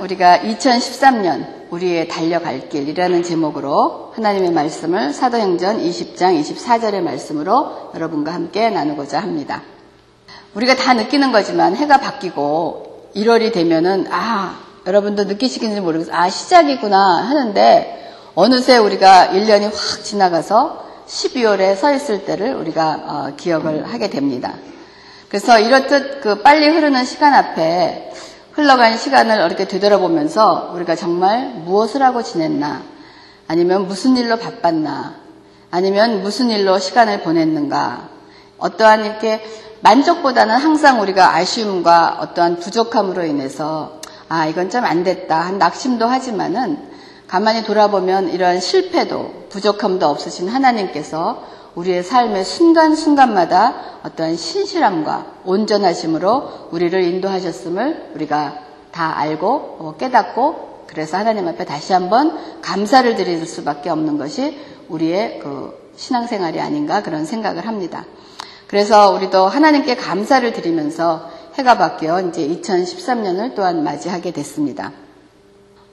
우리가 2013년 우리의 달려갈 길이라는 제목으로 하나님의 말씀을 사도행전 20장 24절의 말씀으로 여러분과 함께 나누고자 합니다. 우리가 다 느끼는 거지만 해가 바뀌고 1월이 되면은 아 여러분도 느끼시는지 모르겠어요. 아 시작이구나 하는데 어느새 우리가 1년이 확 지나가서 12월에 서 있을 때를 우리가 어, 기억을 하게 됩니다. 그래서 이렇듯 그 빨리 흐르는 시간 앞에 흘러간 시간을 이렇게 되돌아보면서 우리가 정말 무엇을 하고 지냈나? 아니면 무슨 일로 바빴나? 아니면 무슨 일로 시간을 보냈는가? 어떠한 이렇게 만족보다는 항상 우리가 아쉬움과 어떠한 부족함으로 인해서 아 이건 좀 안 됐다. 한 낙심도 하지만은 가만히 돌아보면 이러한 실패도 부족함도 없으신 하나님께서 우리의 삶의 순간순간마다 어떠한 신실함과 온전하심으로 우리를 인도하셨음을 우리가 다 알고 어, 깨닫고 그래서 하나님 앞에 다시 한번 감사를 드릴 수밖에 없는 것이 우리의 그 신앙생활이 아닌가 그런 생각을 합니다. 그래서 우리도 하나님께 감사를 드리면서 해가 바뀌어 이제 2013년을 또한 맞이하게 됐습니다.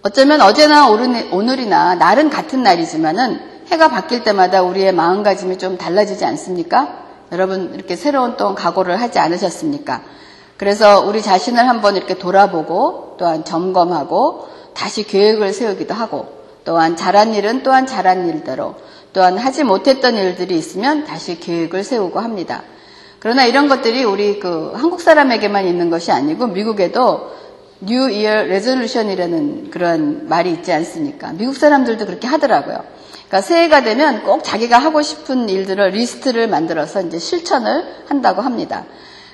어쩌면 어제나 오늘이나 날은 같은 날이지만은 해가 바뀔 때마다 우리의 마음가짐이 좀 달라지지 않습니까? 여러분 이렇게 새로운 또 각오를 하지 않으셨습니까? 그래서 우리 자신을 한번 이렇게 돌아보고 또한 점검하고 다시 계획을 세우기도 하고 또한 잘한 일은 또한 잘한 일대로 또한 하지 못했던 일들이 있으면 다시 계획을 세우고 합니다. 그러나 이런 것들이 우리 그 한국 사람에게만 있는 것이 아니고 미국에도 New Year resolution이라는 그런 말이 있지 않습니까? 미국 사람들도 그렇게 하더라고요. 그러니까 새해가 되면 꼭 자기가 하고 싶은 일들을 리스트를 만들어서 이제 실천을 한다고 합니다.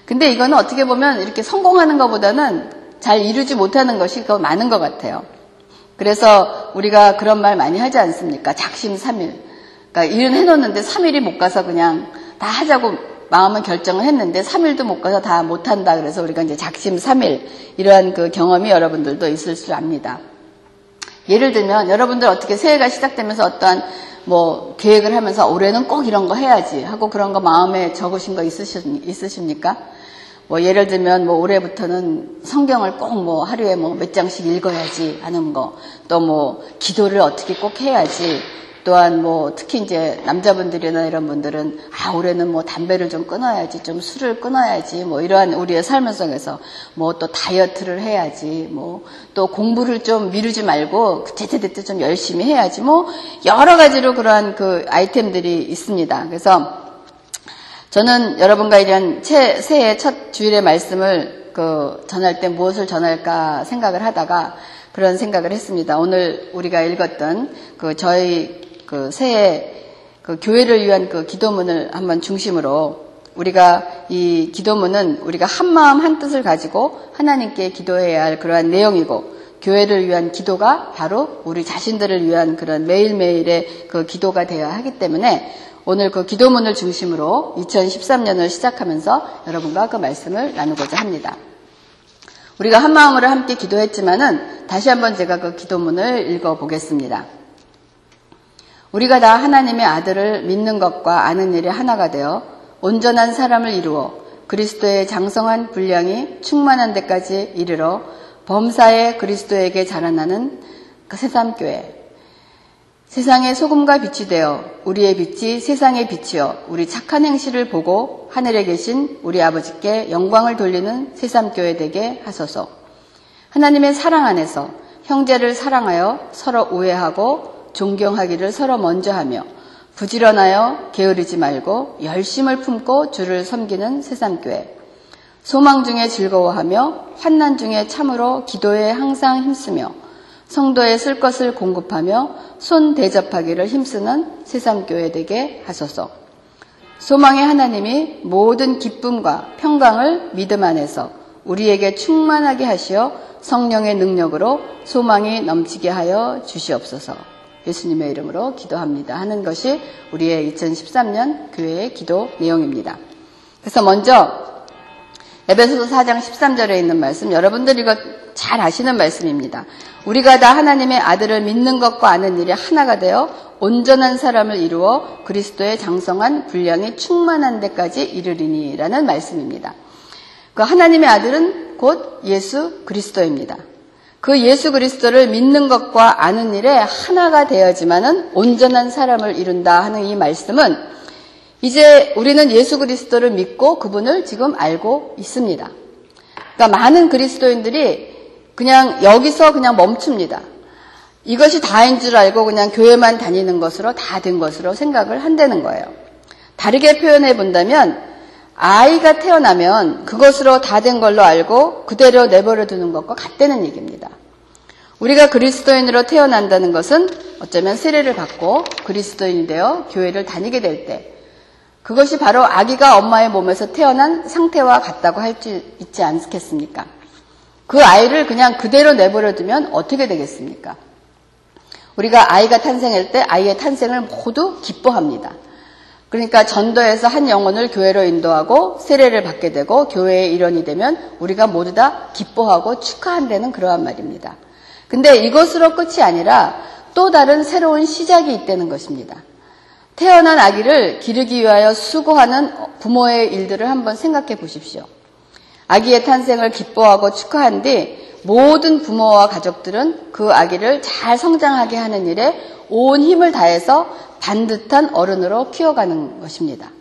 근데 이거는 어떻게 보면 이렇게 성공하는 것보다는 잘 이루지 못하는 것이 더 많은 것 같아요. 그래서 우리가 그런 말 많이 하지 않습니까? 작심 삼일. 그러니까 일은 해놓는데 3일이 못 가서 그냥 다 하자고 마음은 결정을 했는데 3일도 못 가서 다 못한다. 그래서 우리가 이제 작심 삼일 이러한 그 경험이 여러분들도 있을 줄 압니다. 예를 들면 여러분들 어떻게 새해가 시작되면서 어떠한 뭐 계획을 하면서 올해는 꼭 이런 거 해야지 하고 그런 거 마음에 적으신 거 있으십니까? 뭐 예를 들면 뭐 올해부터는 성경을 꼭 뭐 하루에 뭐 몇 장씩 읽어야지 하는 거, 또 뭐 기도를 어떻게 꼭 해야지, 또한 뭐 특히 이제 남자분들이나 이런 분들은 아 올해는 뭐 담배를 좀 끊어야지 좀 술을 끊어야지 뭐 이러한 우리의 삶을 속에서 뭐 또 다이어트를 해야지 뭐 또 공부를 좀 미루지 말고 제때제때 좀 열심히 해야지 뭐 여러 가지로 그러한 그 아이템들이 있습니다. 그래서 저는 여러분과 이런 새해 첫 주일의 말씀을 그 전할 때 무엇을 전할까 생각을 하다가 그런 생각을 했습니다. 오늘 우리가 읽었던 그 저희 그 새해 그 교회를 위한 그 기도문을 한번 중심으로 우리가 이 기도문은 우리가 한 마음 한 뜻을 가지고 하나님께 기도해야 할 그러한 내용이고 교회를 위한 기도가 바로 우리 자신들을 위한 그런 매일매일의 그 기도가 되어야 하기 때문에 오늘 그 기도문을 중심으로 2013년을 시작하면서 여러분과 그 말씀을 나누고자 합니다. 우리가 한 마음으로 함께 기도했지만은 다시 한번 제가 그 기도문을 읽어 보겠습니다. 우리가 다 하나님의 아들을 믿는 것과 아는 일이 하나가 되어 온전한 사람을 이루어 그리스도의 장성한 분량이 충만한 데까지 이르러 범사에 그리스도에게 자라나는 그 새삼교회. 세상의 소금과 빛이 되어 우리의 빛이 세상의 빛이여 우리 착한 행실을 보고 하늘에 계신 우리 아버지께 영광을 돌리는 새삼교회 되게 하소서. 하나님의 사랑 안에서 형제를 사랑하여 서로 우애하고 존경하기를 서로 먼저 하며 부지런하여 게으르지 말고 열심을 품고 주를 섬기는 새삼교회. 소망 중에 즐거워하며 환난 중에 참으로 기도에 항상 힘쓰며 성도에 쓸 것을 공급하며 손 대접하기를 힘쓰는 새삼교회 되게 하소서. 소망의 하나님이 모든 기쁨과 평강을 믿음 안에서 우리에게 충만하게 하시어 성령의 능력으로 소망이 넘치게 하여 주시옵소서. 예수님의 이름으로 기도합니다. 하는 것이 우리의 2013년 교회의 기도 내용입니다. 그래서 먼저 에베소서 4장 13절에 있는 말씀 여러분들 이거 잘 아시는 말씀입니다. 우리가 다 하나님의 아들을 믿는 것과 아는 일이 하나가 되어 온전한 사람을 이루어 그리스도의 장성한 분량이 충만한 데까지 이르리니라는 말씀입니다. 그 하나님의 아들은 곧 예수 그리스도입니다. 그 예수 그리스도를 믿는 것과 아는 일에 하나가 되어야지만은 온전한 사람을 이룬다 하는 이 말씀은 이제 우리는 예수 그리스도를 믿고 그분을 지금 알고 있습니다. 그러니까 많은 그리스도인들이 그냥 여기서 그냥 멈춥니다. 이것이 다인 줄 알고 그냥 교회만 다니는 것으로 다 된 것으로 생각을 한다는 거예요. 다르게 표현해 본다면 아이가 태어나면 그것으로 다 된 걸로 알고 그대로 내버려 두는 것과 같다는 얘기입니다. 우리가 그리스도인으로 태어난다는 것은 어쩌면 세례를 받고 그리스도인이 되어 교회를 다니게 될 때 그것이 바로 아기가 엄마의 몸에서 태어난 상태와 같다고 할 수 있지 않겠습니까? 그 아이를 그냥 그대로 내버려 두면 어떻게 되겠습니까? 우리가 아이가 탄생할 때 아이의 탄생을 모두 기뻐합니다. 그러니까 전도에서 한 영혼을 교회로 인도하고 세례를 받게 되고 교회의 일원이 되면 우리가 모두 다 기뻐하고 축하한다는 그러한 말입니다. 근데 이것으로 끝이 아니라 또 다른 새로운 시작이 있다는 것입니다. 태어난 아기를 기르기 위하여 수고하는 부모의 일들을 한번 생각해 보십시오. 아기의 탄생을 기뻐하고 축하한 뒤 모든 부모와 가족들은 그 아기를 잘 성장하게 하는 일에 온 힘을 다해서 반듯한 어른으로 키워가는 것입니다.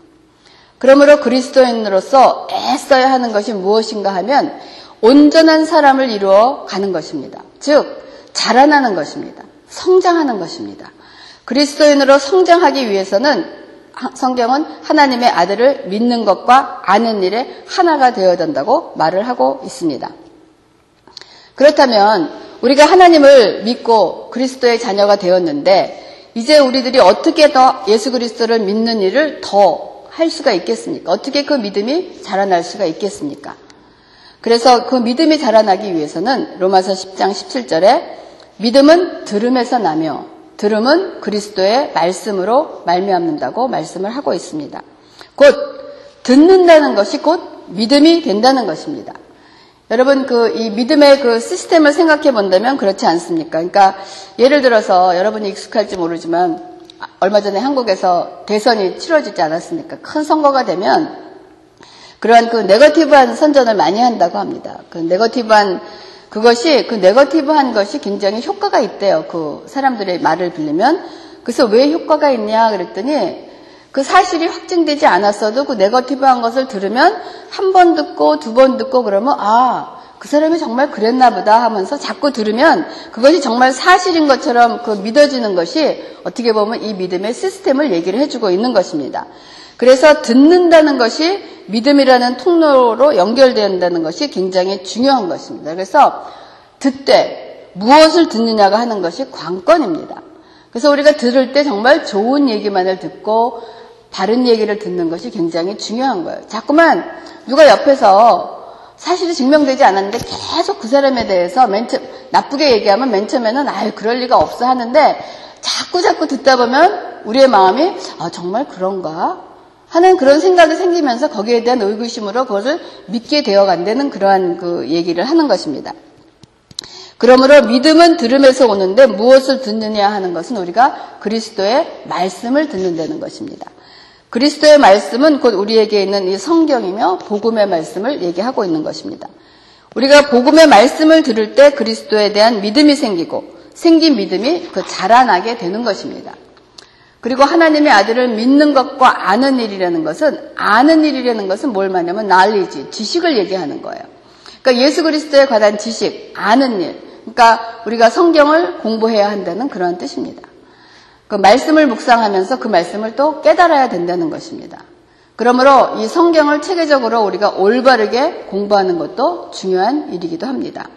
그러므로 그리스도인으로서 애써야 하는 것이 무엇인가 하면 온전한 사람을 이루어 가는 것입니다. 즉, 자라나는 것입니다. 성장하는 것입니다. 그리스도인으로 성장하기 위해서는 성경은 하나님의 아들을 믿는 것과 아는 일에 하나가 되어야 된다고 말을 하고 있습니다. 그렇다면 우리가 하나님을 믿고 그리스도의 자녀가 되었는데 이제 우리들이 어떻게 더 예수 그리스도를 믿는 일을 더 할 수가 있겠습니까? 어떻게 그 믿음이 자라날 수가 있겠습니까? 그래서 그 믿음이 자라나기 위해서는 로마서 10장 17절에 믿음은 들음에서 나며 들음은 그리스도의 말씀으로 말미암는다고 말씀을 하고 있습니다. 곧 듣는다는 것이 곧 믿음이 된다는 것입니다. 여러분 그 이 믿음의 그 시스템을 생각해 본다면 그렇지 않습니까? 그러니까 예를 들어서 여러분이 익숙할지 모르지만 얼마 전에 한국에서 대선이 치러지지 않았습니까? 큰 선거가 되면 그러한 그 네거티브한 선전을 많이 한다고 합니다. 그 네거티브한 그것이 그 네거티브한 것이 굉장히 효과가 있대요. 그 사람들의 말을 빌리면 그래서 왜 효과가 있냐 그랬더니 그 사실이 확증되지 않았어도 그 네거티브한 것을 들으면 한 번 듣고 두 번 듣고 그러면 아, 그 사람이 정말 그랬나 보다 하면서 자꾸 들으면 그것이 정말 사실인 것처럼 그 믿어지는 것이 어떻게 보면 이 믿음의 시스템을 얘기를 해주고 있는 것입니다. 그래서 듣는다는 것이 믿음이라는 통로로 연결된다는 것이 굉장히 중요한 것입니다. 그래서 듣되 무엇을 듣느냐가 하는 것이 관건입니다. 그래서 우리가 들을 때 정말 좋은 얘기만을 듣고 바른 얘기를 듣는 것이 굉장히 중요한 거예요. 자꾸만 누가 옆에서 사실이 증명되지 않았는데 계속 그 사람에 대해서 맨 처, 나쁘게 얘기하면 맨 처음에는 아유 그럴 리가 없어 하는데 자꾸 자꾸 듣다 보면 우리의 마음이 아 정말 그런가 하는 그런 생각이 생기면서 거기에 대한 의구심으로 그것을 믿게 되어 간다는 그러한 그 얘기를 하는 것입니다. 그러므로 믿음은 들음에서 오는데 무엇을 듣느냐 하는 것은 우리가 그리스도의 말씀을 듣는다는 것입니다. 그리스도의 말씀은 곧 우리에게 있는 이 성경이며 복음의 말씀을 얘기하고 있는 것입니다. 우리가 복음의 말씀을 들을 때 그리스도에 대한 믿음이 생기고 생긴 믿음이 그 자라나게 되는 것입니다. 그리고 하나님의 아들을 믿는 것과 아는 일이라는 것은 아는 일이라는 것은 뭘 말하냐면 날리지 지식을 얘기하는 거예요. 그러니까 예수 그리스도에 관한 지식, 아는 일. 그러니까 우리가 성경을 공부해야 한다는 그런 뜻입니다. 그 말씀을 묵상하면서 그 말씀을 또 깨달아야 된다는 것입니다. 그러므로 이 성경을 체계적으로 우리가 올바르게 공부하는 것도 중요한 일이기도 합니다.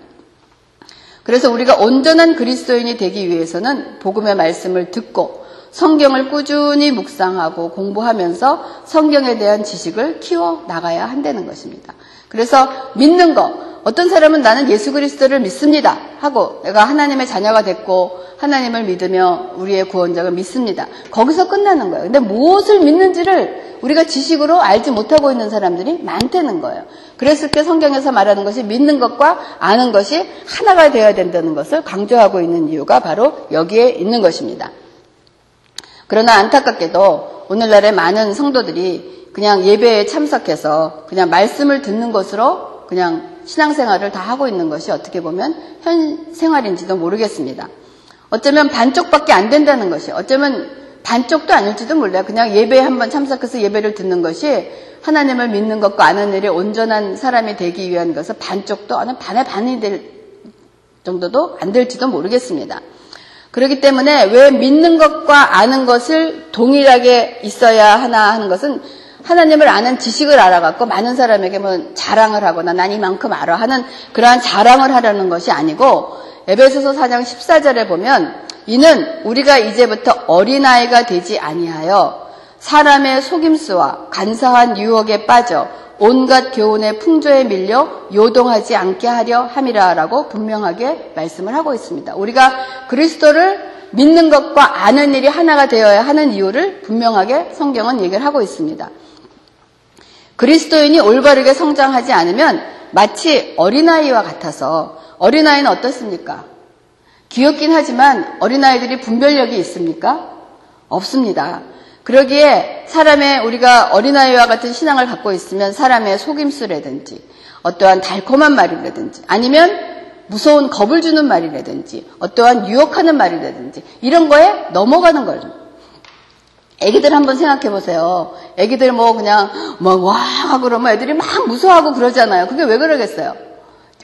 그래서 우리가 온전한 그리스도인이 되기 위해서는 복음의 말씀을 듣고 성경을 꾸준히 묵상하고 공부하면서 성경에 대한 지식을 키워 나가야 한다는 것입니다. 그래서 믿는 것, 어떤 사람은 나는 예수 그리스도를 믿습니다 하고 내가 하나님의 자녀가 됐고 하나님을 믿으며 우리의 구원자를 믿습니다. 거기서 끝나는 거예요. 근데 무엇을 믿는지를 우리가 지식으로 알지 못하고 있는 사람들이 많다는 거예요. 그랬을 때 성경에서 말하는 것이 믿는 것과 아는 것이 하나가 되어야 된다는 것을 강조하고 있는 이유가 바로 여기에 있는 것입니다. 그러나 안타깝게도 오늘날의 많은 성도들이 그냥 예배에 참석해서 그냥 말씀을 듣는 것으로 그냥 신앙생활을 다 하고 있는 것이 어떻게 보면 현 생활인지도 모르겠습니다. 어쩌면 반쪽밖에 안 된다는 것이 어쩌면 반쪽도 아닐지도 몰라요. 그냥 예배에 한번 참석해서 예배를 듣는 것이 하나님을 믿는 것과 아는 일에 온전한 사람이 되기 위한 것은 반쪽도 아니 반의 반이 될 정도도 안 될지도 모르겠습니다. 그렇기 때문에 왜 믿는 것과 아는 것을 동일하게 있어야 하나 하는 것은 하나님을 아는 지식을 알아갖고 많은 사람에게 뭐 자랑을 하거나 난 이만큼 알아 하는 그러한 자랑을 하려는 것이 아니고 에베소서 4장 14절에 보면 이는 우리가 이제부터 어린아이가 되지 아니하여 사람의 속임수와 간사한 유혹에 빠져 온갖 교훈의 풍조에 밀려 요동하지 않게 하려 함이라라고 분명하게 말씀을 하고 있습니다. 우리가 그리스도를 믿는 것과 아는 일이 하나가 되어야 하는 이유를 분명하게 성경은 얘기를 하고 있습니다. 그리스도인이 올바르게 성장하지 않으면 마치 어린아이와 같아서 어린아이는 어떻습니까? 귀엽긴 하지만 어린아이들이 분별력이 있습니까? 없습니다. 그러기에 사람의 우리가 어린아이와 같은 신앙을 갖고 있으면 사람의 속임수라든지 어떠한 달콤한 말이라든지 아니면 무서운 겁을 주는 말이라든지 어떠한 유혹하는 말이라든지 이런 거에 넘어가는 거죠. 애기들 한번 생각해 보세요. 애기들 뭐 그냥 뭐와 그러면 애들이 막 무서워하고 그러잖아요. 그게 왜 그러겠어요?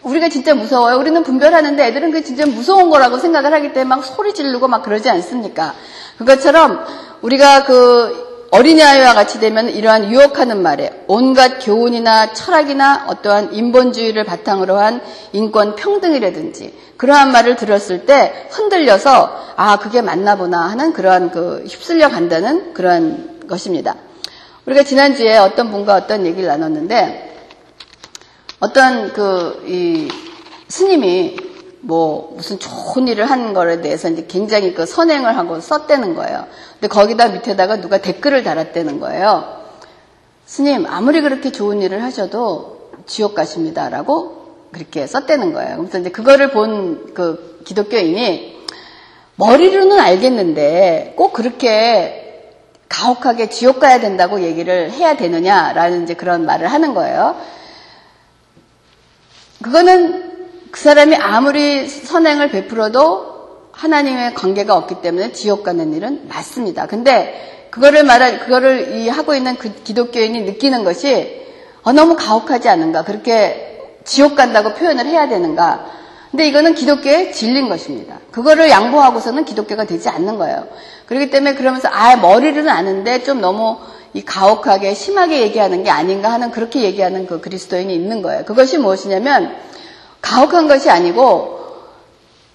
우리가 진짜 무서워요. 우리는 분별하는데 애들은 그게 진짜 무서운 거라고 생각을 하기 때문에 막 소리 지르고 막 그러지 않습니까? 그것처럼 우리가 그 어린아이와 같이 되면 이러한 유혹하는 말에 온갖 교훈이나 철학이나 어떠한 인본주의를 바탕으로 한 인권 평등이라든지 그러한 말을 들었을 때 흔들려서 아 그게 맞나 보나 하는 그러한 그 휩쓸려 간다는 그러한 것입니다. 우리가 지난주에 어떤 분과 어떤 얘기를 나눴는데 어떤 그 이 스님이 뭐 무슨 좋은 일을 한 거에 대해서 이제 굉장히 그 선행을 하고 썼다는 거예요. 근데 거기다 밑에다가 누가 댓글을 달았다는 거예요. 스님 아무리 그렇게 좋은 일을 하셔도 지옥 가십니다라고 그렇게 썼다는 거예요. 그래서 이제 그거를 본 그 기독교인이 머리로는 알겠는데 꼭 그렇게 가혹하게 지옥 가야 된다고 얘기를 해야 되느냐라는 이제 그런 말을 하는 거예요. 그거는 그 사람이 아무리 선행을 베풀어도 하나님의 관계가 없기 때문에 지옥 가는 일은 맞습니다. 근데 그거를 말할, 그거를 이 하고 있는 그 기독교인이 느끼는 것이 어, 너무 가혹하지 않은가. 그렇게 지옥 간다고 표현을 해야 되는가. 근데 이거는 기독교의 진리인 것입니다. 그거를 양보하고서는 기독교가 되지 않는 거예요. 그렇기 때문에 그러면서 아, 머리는 아는데 좀 너무 이 가혹하게 심하게 얘기하는 게 아닌가 하는 그렇게 얘기하는 그 그리스도인이 있는 거예요. 그것이 무엇이냐면 가혹한 것이 아니고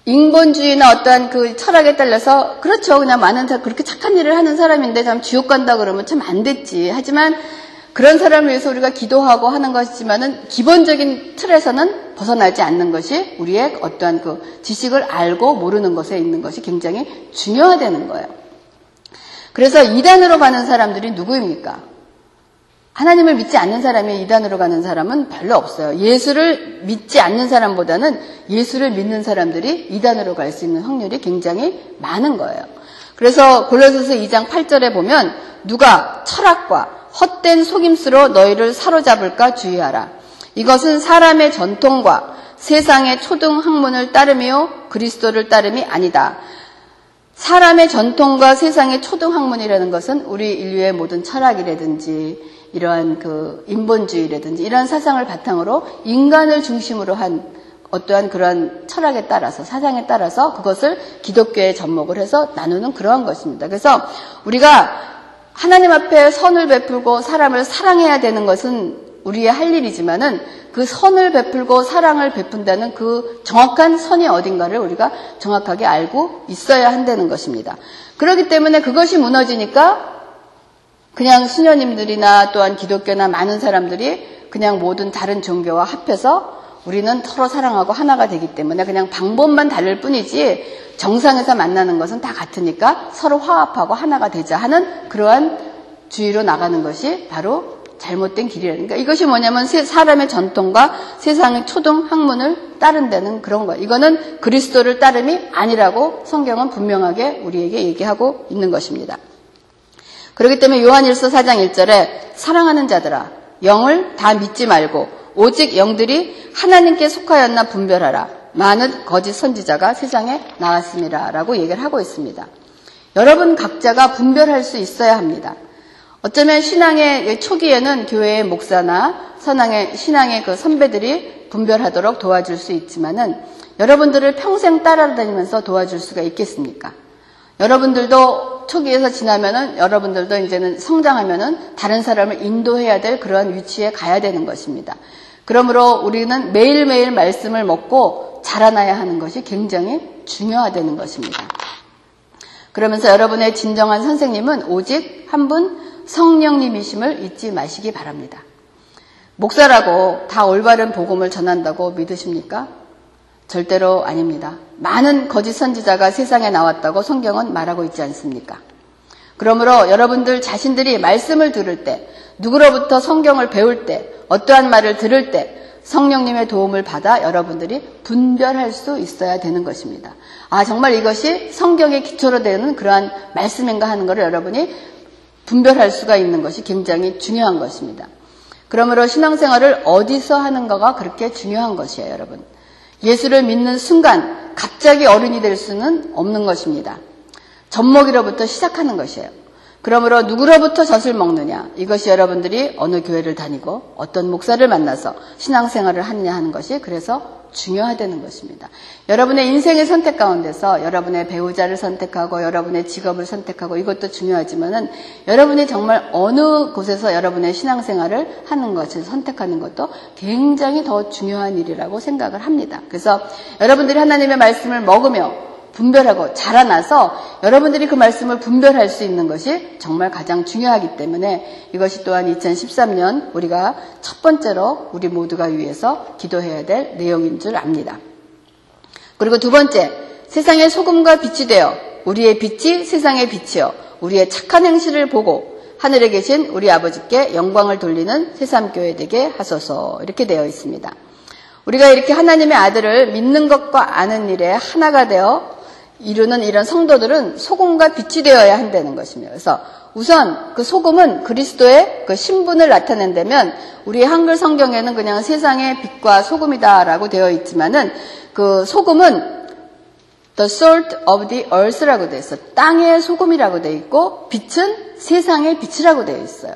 인본주의나 어떠한 그 철학에 따라서 그렇죠. 그냥 많은 그렇게 착한 일을 하는 사람인데 참 지옥 간다 그러면 참 안 됐지. 하지만 그런 사람을 위해서 우리가 기도하고 하는 것이지만은 기본적인 틀에서는 벗어나지 않는 것이 우리의 어떠한 그 지식을 알고 모르는 것에 있는 것이 굉장히 중요하다는 거예요. 그래서 이단으로 가는 사람들이 누구입니까? 하나님을 믿지 않는 사람이 이단으로 가는 사람은 별로 없어요. 예수를 믿지 않는 사람보다는 예수를 믿는 사람들이 이단으로 갈 수 있는 확률이 굉장히 많은 거예요. 그래서 골로새서 2장 8절에 보면 누가 철학과 헛된 속임수로 너희를 사로잡을까 주의하라. 이것은 사람의 전통과 세상의 초등 학문을 따르며 그리스도를 따름이 아니다. 사람의 전통과 세상의 초등 학문이라는 것은 우리 인류의 모든 철학이라든지 이러한 그 인본주의라든지 이러한 사상을 바탕으로 인간을 중심으로 한 어떠한 그러한 철학에 따라서 사상에 따라서 그것을 기독교에 접목을 해서 나누는 그러한 것입니다. 그래서 우리가 하나님 앞에 선을 베풀고 사람을 사랑해야 되는 것은 우리의 할 일이지만은 그 선을 베풀고 사랑을 베푼다는 그 정확한 선이 어딘가를 우리가 정확하게 알고 있어야 한다는 것입니다. 그렇기 때문에 그것이 무너지니까 그냥 수녀님들이나 또한 기독교나 많은 사람들이 그냥 모든 다른 종교와 합해서 우리는 서로 사랑하고 하나가 되기 때문에 그냥 방법만 다를 뿐이지 정상에서 만나는 것은 다 같으니까 서로 화합하고 하나가 되자 하는 그러한 주의로 나가는 것이 바로 잘못된 길이라는 거. 이것이 뭐냐면 사람의 전통과 세상의 초등 학문을 따른다는 그런 거. 이거는 그리스도를 따름이 아니라고 성경은 분명하게 우리에게 얘기하고 있는 것입니다. 그렇기 때문에 요한일서 4장 1절에 사랑하는 자들아 영을 다 믿지 말고 오직 영들이 하나님께 속하였나 분별하라. 많은 거짓 선지자가 세상에 나왔습니다. 라고 얘기를 하고 있습니다. 여러분 각자가 분별할 수 있어야 합니다. 어쩌면 신앙의 초기에는 교회의 목사나 선왕의 신앙의 그 선배들이 분별하도록 도와줄 수 있지만은 여러분들을 평생 따라다니면서 도와줄 수가 있겠습니까? 여러분들도 초기에서 지나면은 여러분들도 이제는 성장하면은 다른 사람을 인도해야 될 그러한 위치에 가야 되는 것입니다. 그러므로 우리는 매일매일 말씀을 먹고 자라나야 하는 것이 굉장히 중요하다는 것입니다. 그러면서 여러분의 진정한 선생님은 오직 한 분 성령님이심을 잊지 마시기 바랍니다. 목사라고 다 올바른 복음을 전한다고 믿으십니까? 절대로 아닙니다. 많은 거짓 선지자가 세상에 나왔다고 성경은 말하고 있지 않습니까? 그러므로 여러분들 자신들이 말씀을 들을 때, 누구로부터 성경을 배울 때, 어떠한 말을 들을 때, 성령님의 도움을 받아 여러분들이 분별할 수 있어야 되는 것입니다. 아, 정말 이것이 성경의 기초로 되는 그러한 말씀인가 하는 것을 여러분이 분별할 수가 있는 것이 굉장히 중요한 것입니다. 그러므로 신앙생활을 어디서 하는가가 그렇게 중요한 것이에요, 여러분. 예수를 믿는 순간 갑자기 어른이 될 수는 없는 것입니다. 젖먹이로부터 시작하는 것이에요. 그러므로 누구로부터 젖을 먹느냐 이것이 여러분들이 어느 교회를 다니고 어떤 목사를 만나서 신앙생활을 하느냐 하는 것이 그래서 중요하다는 것입니다. 여러분의 인생의 선택 가운데서 여러분의 배우자를 선택하고 여러분의 직업을 선택하고 이것도 중요하지만은 여러분이 정말 어느 곳에서 여러분의 신앙생활을 하는 것을 선택하는 것도 굉장히 더 중요한 일이라고 생각을 합니다. 그래서 여러분들이 하나님의 말씀을 먹으며 분별하고 자라나서 여러분들이 그 말씀을 분별할 수 있는 것이 정말 가장 중요하기 때문에 이것이 또한 2013년 우리가 첫 번째로 우리 모두가 위해서 기도해야 될 내용인 줄 압니다. 그리고 두 번째, 세상의 소금과 빛이 되어 우리의 빛이 세상의 빛이요. 우리의 착한 행실을 보고 하늘에 계신 우리 아버지께 영광을 돌리는 새삼교회 되게 하소서 이렇게 되어 있습니다. 우리가 이렇게 하나님의 아들을 믿는 것과 아는 일에 하나가 되어 이루는 이런 성도들은 소금과 빛이 되어야 한다는 것입니다. 그래서 우선 그 소금은 그리스도의 그 신분을 나타낸다면 우리 한글 성경에는 그냥 세상의 빛과 소금이다라고 되어 있지만은 그 소금은 the salt of the earth라고 되어 있어. 땅의 소금이라고 되어 있고 빛은 세상의 빛이라고 되어 있어요.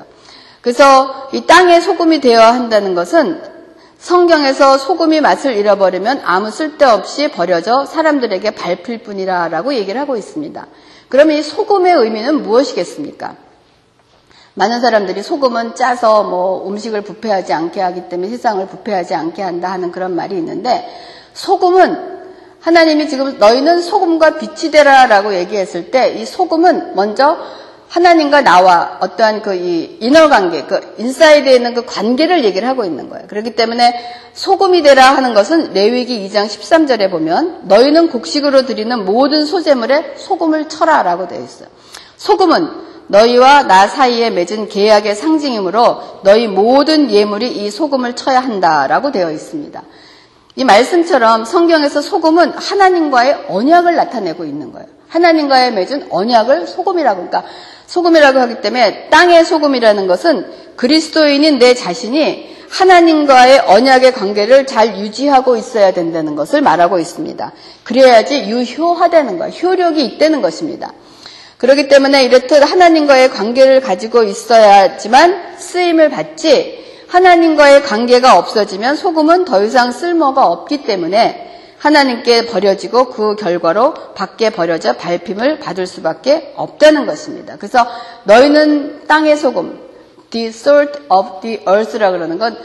그래서 이 땅의 소금이 되어야 한다는 것은 성경에서 소금이 맛을 잃어버리면 아무 쓸데없이 버려져 사람들에게 밟힐 뿐이라 라고 얘기를 하고 있습니다. 그러면 이 소금의 의미는 무엇이겠습니까? 많은 사람들이 소금은 짜서 뭐 음식을 부패하지 않게 하기 때문에 세상을 부패하지 않게 한다 하는 그런 말이 있는데 소금은 하나님이 지금 너희는 소금과 빛이 되라 라고 얘기했을 때 이 소금은 먼저 하나님과 나와 어떠한 그 이 인어관계, 그 인사이드에 있는 그 관계를 얘기를 하고 있는 거예요. 그렇기 때문에 소금이 되라 하는 것은 레위기 2장 13절에 보면 너희는 곡식으로 드리는 모든 소재물에 소금을 쳐라라고 되어 있어요. 소금은 너희와 나 사이에 맺은 계약의 상징이므로 너희 모든 예물이 이 소금을 쳐야 한다라고 되어 있습니다. 이 말씀처럼 성경에서 소금은 하나님과의 언약을 나타내고 있는 거예요. 하나님과의 맺은 언약을 소금이라고 그러니까 소금이라고 하기 때문에 땅의 소금이라는 것은 그리스도인인 내 자신이 하나님과의 언약의 관계를 잘 유지하고 있어야 된다는 것을 말하고 있습니다. 그래야지 유효하다는 거예요. 효력이 있다는 것입니다. 그렇기 때문에 이렇듯 하나님과의 관계를 가지고 있어야지만 쓰임을 받지 하나님과의 관계가 없어지면 소금은 더 이상 쓸모가 없기 때문에 하나님께 버려지고 그 결과로 밖에 버려져 발핌을 받을 수밖에 없다는 것입니다. 그래서 너희는 땅의 소금, the salt of the earth라 그러는 건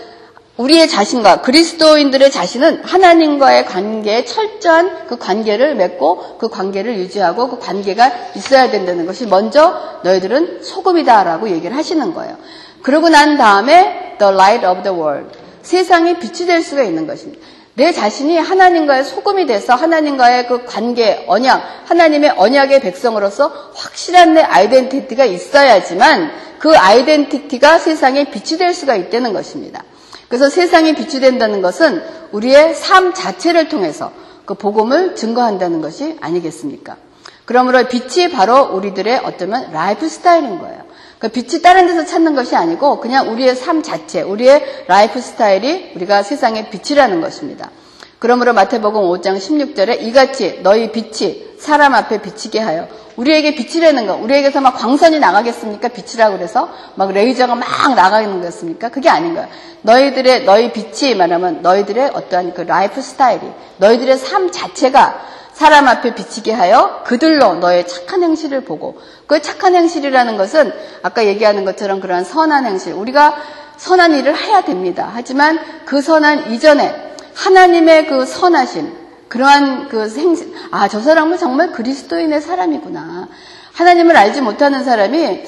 우리의 자신과 그리스도인들의 자신은 하나님과의 관계에 철저한 그 관계를 맺고 그 관계를 유지하고 그 관계가 있어야 된다는 것이 먼저 너희들은 소금이다라고 얘기를 하시는 거예요. 그러고 난 다음에 the light of the world 세상이 빛이 될 수가 있는 것입니다. 내 자신이 하나님과의 소금이 돼서 하나님과의 그 관계, 언약, 하나님의 언약의 백성으로서 확실한 내 identity가 있어야지만 그 identity가 세상에 빛이 될 수가 있다는 것입니다. 그래서 세상에 빛이 된다는 것은 우리의 삶 자체를 통해서 그 복음을 증거한다는 것이 아니겠습니까? 그러므로 빛이 바로 우리들의 어쩌면 lifestyle인 거예요. 그 빛이 다른 데서 찾는 것이 아니고 그냥 우리의 삶 자체, 우리의 lifestyle이 우리가 세상의 빛이라는 것입니다. 그러므로 마태복음 5장 16절에 이같이 너희 빛이 사람 앞에 비치게 하여 우리에게 빛이라는 거 우리에게서 막 광선이 나가겠습니까? 빛이라고 그래서 막 레이저가 막 나가는 거였습니까? 그게 아닌 거예요. 너희들의 너희 빛이 말하면 너희들의 어떠한 그 lifestyle이 너희들의 삶 자체가 사람 앞에 비치게 하여 그들로 너의 착한 행실을 보고 그 착한 행실이라는 것은 아까 얘기하는 것처럼 그러한 선한 행실 우리가 선한 일을 해야 됩니다. 하지만 그 선한 이전에 하나님의 그 선하신 그러한 그 생신, 아, 저 사람은 정말 그리스도인의 사람이구나. 하나님을 알지 못하는 사람이,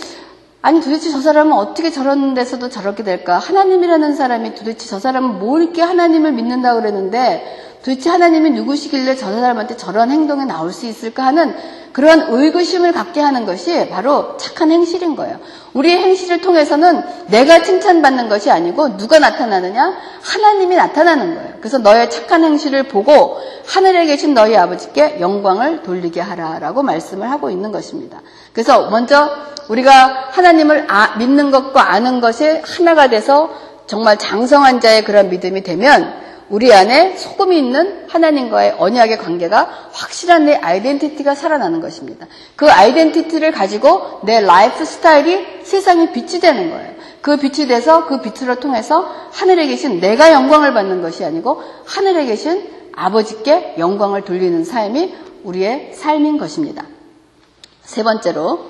아니, 도대체 저 사람은 어떻게 저런 데서도 저렇게 될까? 하나님이라는 사람이 도대체 저 사람은 뭐 이렇게 하나님을 믿는다고 그랬는데, 도대체 하나님이 누구시길래 저 사람한테 저런 행동에 나올 수 있을까 하는 그런 의구심을 갖게 하는 것이 바로 착한 행실인 거예요. 우리의 행실을 통해서는 내가 칭찬받는 것이 아니고 누가 나타나느냐? 하나님이 나타나는 거예요. 그래서 너의 착한 행실을 보고 하늘에 계신 너희 아버지께 영광을 돌리게 하라라고 말씀을 하고 있는 것입니다. 그래서 먼저 우리가 하나님을 아, 믿는 것과 아는 것이 하나가 돼서 정말 장성한 자의 그런 믿음이 되면 우리 안에 소금이 있는 하나님과의 언약의 관계가 확실한 내 아이덴티티가 살아나는 것입니다. 그 identity를 가지고 내 lifestyle이 세상에 빛이 되는 거예요. 그 빛이 돼서 그 빛을 통해서 하늘에 계신 내가 영광을 받는 것이 아니고 하늘에 계신 아버지께 영광을 돌리는 삶이 우리의 삶인 것입니다. 세 번째로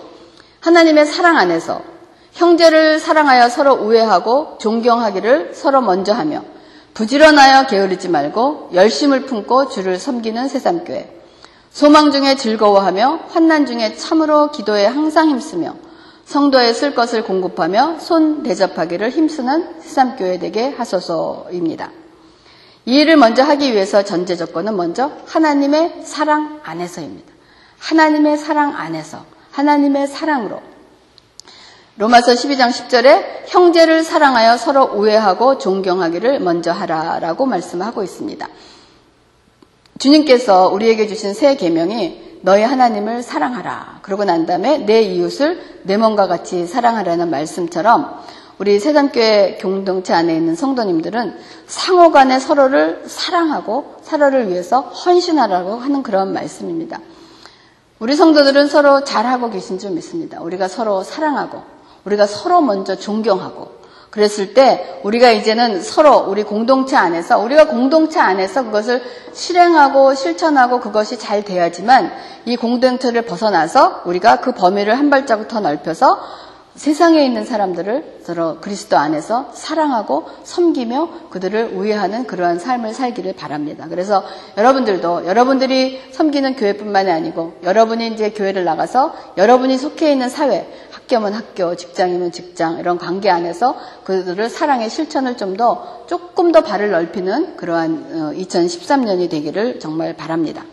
하나님의 사랑 안에서 형제를 사랑하여 서로 우애하고 존경하기를 서로 먼저 하며 부지런하여 게으르지 말고 열심을 품고 주를 섬기는 새삶교회. 소망 중에 즐거워하며 환난 중에 참으로 기도에 항상 힘쓰며 성도에 쓸 것을 공급하며 손 대접하기를 힘쓰는 새삼교회 되게 하소서입니다. 이 일을 먼저 하기 위해서 전제 조건은 먼저 하나님의 사랑 안에서입니다. 하나님의 사랑 안에서 하나님의 사랑으로 로마서 12장 10절에 형제를 사랑하여 서로 우애하고 존경하기를 먼저 하라라고 말씀하고 있습니다. 주님께서 우리에게 주신 새 계명이 너희 하나님을 사랑하라. 그러고 난 다음에 내 이웃을 내 몸과 같이 사랑하라는 말씀처럼 우리 세단교회 공동체 안에 있는 성도님들은 상호 간에 서로를 사랑하고 서로를 위해서 헌신하라고 하는 그런 말씀입니다. 우리 성도들은 서로 잘하고 계신 줄 믿습니다. 우리가 서로 사랑하고 우리가 서로 먼저 존경하고 그랬을 때 우리가 이제는 서로 우리 공동체 안에서 우리가 공동체 안에서 그것을 실행하고 실천하고 그것이 잘 돼야지만 이 공동체를 벗어나서 우리가 그 범위를 한 발자국 더 넓혀서 세상에 있는 사람들을 서로 그리스도 안에서 사랑하고 섬기며 그들을 우애하는 그러한 삶을 살기를 바랍니다. 그래서 여러분들도 여러분들이 섬기는 교회뿐만이 아니고 여러분이 이제 교회를 나가서 여러분이 속해 있는 사회, 학교면 학교, 직장이면 직장 이런 관계 안에서 그들을 사랑의 실천을 좀 더 조금 더 발을 넓히는 그러한 2013년이 어, 되기를 정말 바랍니다.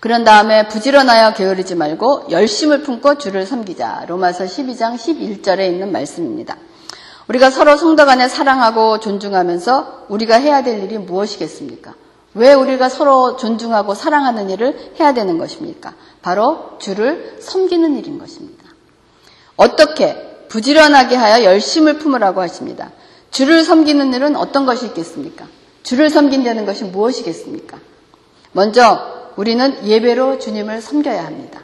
그런 다음에 부지런하여 게으르지 말고 열심을 품고 주를 섬기자. 로마서 12장 11절에 있는 말씀입니다. 우리가 서로 성도 간에 사랑하고 존중하면서 우리가 해야 될 일이 무엇이겠습니까? 왜 우리가 서로 존중하고 사랑하는 일을 해야 되는 것입니까? 바로 주를 섬기는 일인 것입니다. 어떻게 부지런하게 하여 열심을 품으라고 하십니다. 주를 섬기는 일은 어떤 것이 있겠습니까? 주를 섬긴다는 것이 무엇이겠습니까? 먼저 우리는 예배로 주님을 섬겨야 합니다.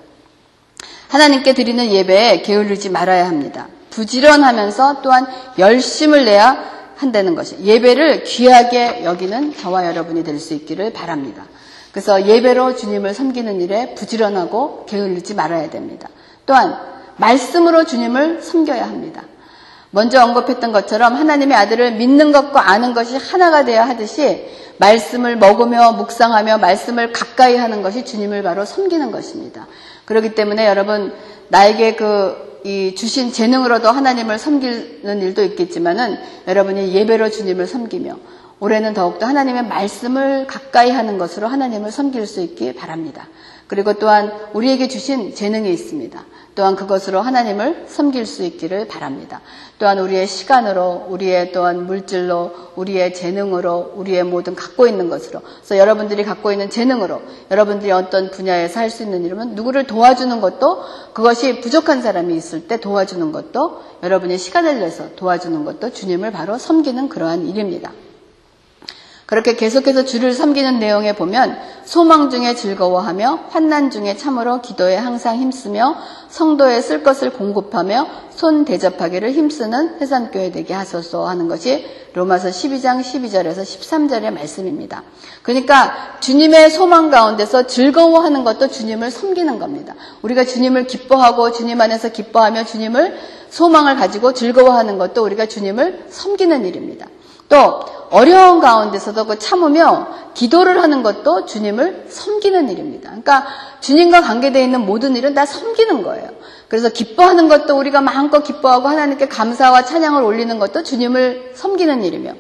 하나님께 드리는 예배에 게을르지 말아야 합니다. 부지런하면서 또한 열심을 내야 한다는 것이 예배를 귀하게 여기는 저와 여러분이 될 수 있기를 바랍니다. 그래서 예배로 주님을 섬기는 일에 부지런하고 게을르지 말아야 됩니다. 또한 말씀으로 주님을 섬겨야 합니다. 먼저 언급했던 것처럼 하나님의 아들을 믿는 것과 아는 것이 하나가 되어야 하듯이 말씀을 먹으며 묵상하며 말씀을 가까이 하는 것이 주님을 바로 섬기는 것입니다. 그렇기 때문에 여러분 나에게 그 이 주신 재능으로도 하나님을 섬기는 일도 있겠지만은 여러분이 예배로 주님을 섬기며 올해는 더욱더 하나님의 말씀을 가까이 하는 것으로 하나님을 섬길 수 있기 바랍니다. 그리고 또한 우리에게 주신 재능이 있습니다. 또한 그것으로 하나님을 섬길 수 있기를 바랍니다. 또한 우리의 시간으로, 우리의 또한 물질로, 우리의 재능으로, 우리의 모든 갖고 있는 것으로. 그래서 여러분들이 갖고 있는 재능으로, 여러분들이 어떤 분야에서 할 수 있는 일이면 누구를 도와주는 것도 그것이 부족한 사람이 있을 때 도와주는 것도 여러분이 시간을 내서 도와주는 것도 주님을 바로 섬기는 그러한 일입니다. 그렇게 계속해서 주를 섬기는 내용에 보면 소망 중에 즐거워하며 환난 중에 참으로 기도에 항상 힘쓰며 성도에 쓸 것을 공급하며 손 대접하기를 힘쓰는 회산교회 되게 하소서 하는 것이 로마서 12장 12절에서 13절의 말씀입니다. 그러니까 주님의 소망 가운데서 즐거워하는 것도 주님을 섬기는 겁니다. 우리가 주님을 기뻐하고 주님 안에서 기뻐하며 주님을 소망을 가지고 즐거워하는 것도 우리가 주님을 섬기는 일입니다. 또 어려운 가운데서도 그 참으며 기도를 하는 것도 주님을 섬기는 일입니다. 그러니까 주님과 관계되어 있는 모든 일은 다 섬기는 거예요. 그래서 기뻐하는 것도 우리가 마음껏 기뻐하고 하나님께 감사와 찬양을 올리는 것도 주님을 섬기는 일이며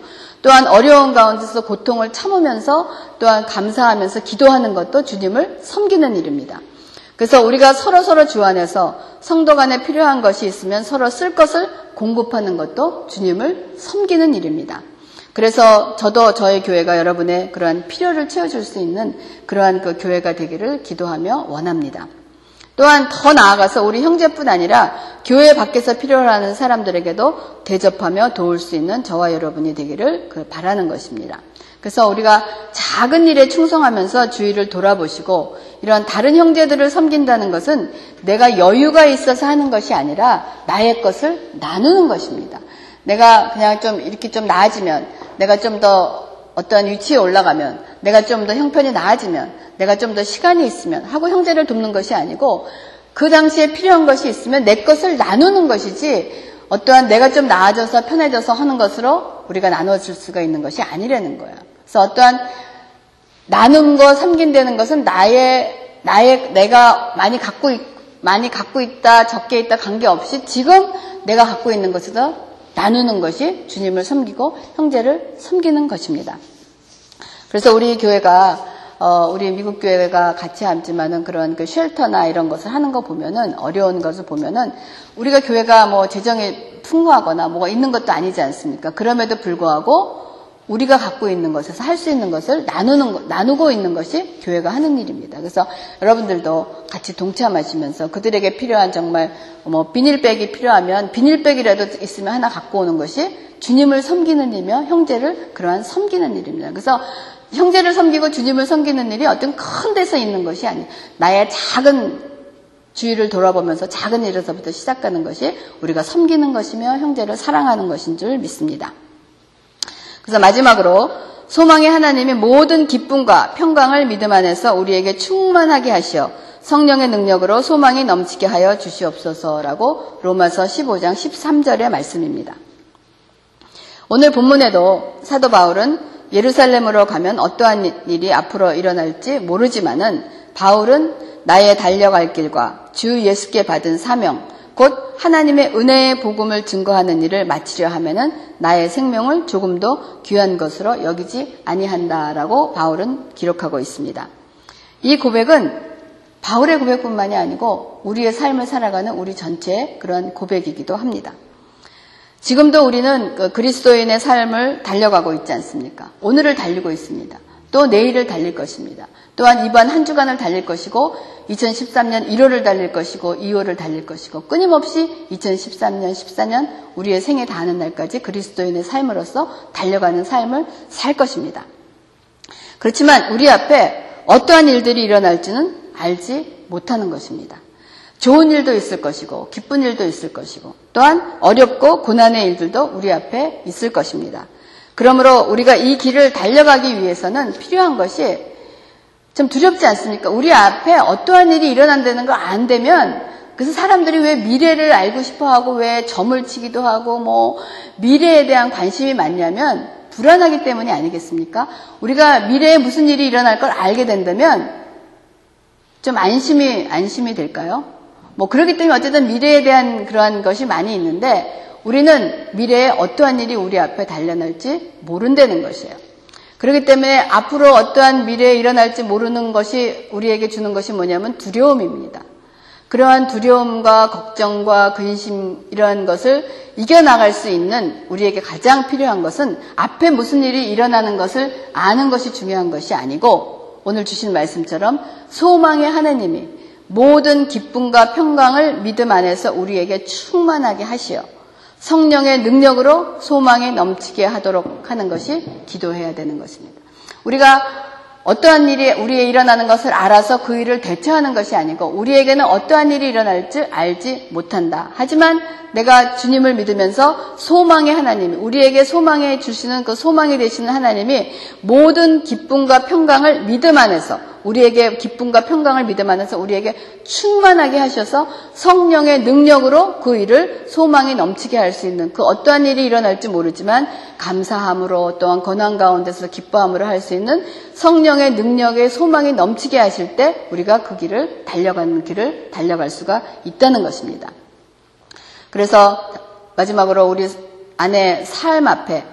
또한 어려운 가운데서 고통을 참으면서 또한 감사하면서 기도하는 것도 주님을 섬기는 일입니다. 그래서 우리가 서로 서로 주 안에서 성도 간에 필요한 것이 있으면 서로 쓸 것을 공급하는 것도 주님을 섬기는 일입니다. 그래서 저도 저희 교회가 여러분의 그러한 필요를 채워줄 수 있는 그러한 그 교회가 되기를 기도하며 원합니다. 또한 더 나아가서 우리 형제뿐 아니라 교회 밖에서 필요하는 사람들에게도 대접하며 도울 수 있는 저와 여러분이 되기를 그 바라는 것입니다. 그래서 우리가 작은 일에 충성하면서 주위를 돌아보시고 이런 다른 형제들을 섬긴다는 것은 내가 여유가 있어서 하는 것이 아니라 나의 것을 나누는 것입니다. 내가 그냥 좀 이렇게 좀 나아지면 내가 좀 더 어떠한 위치에 올라가면 내가 좀 더 형편이 나아지면 내가 좀 더 시간이 있으면 하고 형제를 돕는 것이 아니고 그 당시에 필요한 것이 있으면 내 것을 나누는 것이지 어떠한 내가 좀 나아져서 편해져서 하는 것으로 우리가 나눠줄 수가 있는 것이 아니라는 거예요. 그래서 어떠한 나눔과 섬긴다는 것은 나의 나의 내가 많이 갖고 있, 많이 갖고 있다 적게 있다 관계없이 지금 내가 갖고 있는 것에서 나누는 것이 주님을 섬기고 형제를 섬기는 것입니다. 그래서 우리 교회가 어, 우리 미국 교회가 같이 앉지만은 그런 그 쉘터나 이런 것을 하는 거 보면은 어려운 것을 보면은 우리가 교회가 뭐 재정이 풍부하거나 뭐가 있는 것도 아니지 않습니까? 그럼에도 불구하고 우리가 갖고 있는 것에서 할 수 있는 것을 나누는 나누고 있는 것이 교회가 하는 일입니다. 그래서 여러분들도 같이 동참하시면서 그들에게 필요한 정말 뭐 비닐백이 필요하면 비닐백이라도 있으면 하나 갖고 오는 것이 주님을 섬기는 일이며 형제를 그러한 섬기는 일입니다. 그래서 형제를 섬기고 주님을 섬기는 일이 어떤 큰 데서 있는 것이 아니에요. 나의 작은 주위를 돌아보면서 작은 일에서부터 시작하는 것이 우리가 섬기는 것이며 형제를 사랑하는 것인 줄 믿습니다. 그래서 마지막으로 소망의 하나님이 모든 기쁨과 평강을 믿음 안에서 우리에게 충만하게 하시어 성령의 능력으로 소망이 넘치게 하여 주시옵소서라고 로마서 15장 13절의 말씀입니다. 오늘 본문에도 사도 바울은 예루살렘으로 가면 어떠한 일이 앞으로 일어날지 모르지만은 바울은 나의 달려갈 길과 주 예수께 받은 사명, 곧 하나님의 은혜의 복음을 증거하는 일을 마치려 하면은 나의 생명을 조금 더 귀한 것으로 여기지 아니한다라고 바울은 기록하고 있습니다. 이 고백은 바울의 고백뿐만이 아니고 우리의 삶을 살아가는 우리 전체의 그런 고백이기도 합니다. 지금도 우리는 그 그리스도인의 삶을 달려가고 있지 않습니까? 오늘을 달리고 있습니다. 또 내일을 달릴 것입니다. 또한 이번 한 주간을 달릴 것이고 2013년 1월을 달릴 것이고 2월을 달릴 것이고 끊임없이 2013년 14년 우리의 생에 닿는 날까지 그리스도인의 삶으로서 달려가는 삶을 살 것입니다. 그렇지만 우리 앞에 어떠한 일들이 일어날지는 알지 못하는 것입니다. 좋은 일도 있을 것이고 기쁜 일도 있을 것이고 또한 어렵고 고난의 일들도 우리 앞에 있을 것입니다. 그러므로 우리가 이 길을 달려가기 위해서는 필요한 것이 좀 두렵지 않습니까? 우리 앞에 어떠한 일이 일어난다는 걸 안 되면 그래서 사람들이 왜 미래를 알고 싶어 하고 왜 점을 치기도 하고 뭐 미래에 대한 관심이 많냐면 불안하기 때문이 아니겠습니까? 우리가 미래에 무슨 일이 일어날 걸 알게 된다면 좀 안심이 안심이 될까요? 뭐 그렇기 때문에 어쨌든 미래에 대한 그러한 것이 많이 있는데 우리는 미래에 어떠한 일이 우리 앞에 달려날지 모른다는 것이에요. 그렇기 때문에 앞으로 어떠한 미래에 일어날지 모르는 것이 우리에게 주는 것이 뭐냐면 두려움입니다. 그러한 두려움과 걱정과 근심 이러한 것을 이겨나갈 수 있는 우리에게 가장 필요한 것은 앞에 무슨 일이 일어나는 것을 아는 것이 중요한 것이 아니고 오늘 주신 말씀처럼 소망의 하나님이 모든 기쁨과 평강을 믿음 안에서 우리에게 충만하게 하시어 성령의 능력으로 소망이 넘치게 하도록 하는 것이 기도해야 되는 것입니다. 우리가 어떠한 일이 우리에 일어나는 것을 알아서 그 일을 대처하는 것이 아니고 우리에게는 어떠한 일이 일어날지 알지 못한다. 하지만 내가 주님을 믿으면서 소망의 하나님, 우리에게 소망해 주시는 그 소망이 되시는 하나님이 모든 기쁨과 평강을 믿음 안에서 우리에게 기쁨과 평강을 믿음 안에서 우리에게 충만하게 하셔서 성령의 능력으로 그 일을 소망이 넘치게 할 수 있는 그 어떠한 일이 일어날지 모르지만 감사함으로 또한 고난 가운데서 기뻐함으로 할 수 있는 성령 의 능력의 소망이 넘치게 하실 때 우리가 그 길을 달려가는 길을 달려갈 수가 있다는 것입니다. 그래서 마지막으로 우리 안에 삶 앞에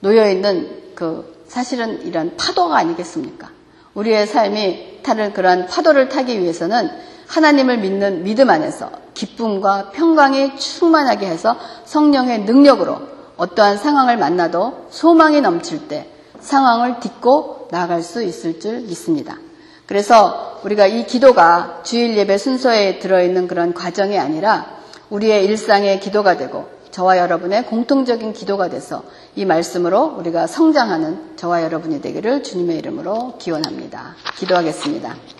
놓여 있는 그 사실은 이런 파도가 아니겠습니까? 우리의 삶이 타는 그러한 파도를 타기 위해서는 하나님을 믿는 믿음 안에서 기쁨과 평강이 충만하게 해서 성령의 능력으로 어떠한 상황을 만나도 소망이 넘칠 때 상황을 딛고 나아갈 수 있을 줄 믿습니다. 그래서 우리가 이 기도가 주일 예배 순서에 들어있는 그런 과정이 아니라 우리의 일상의 기도가 되고 저와 여러분의 공통적인 기도가 돼서 이 말씀으로 우리가 성장하는 저와 여러분이 되기를 주님의 이름으로 기원합니다. 기도하겠습니다.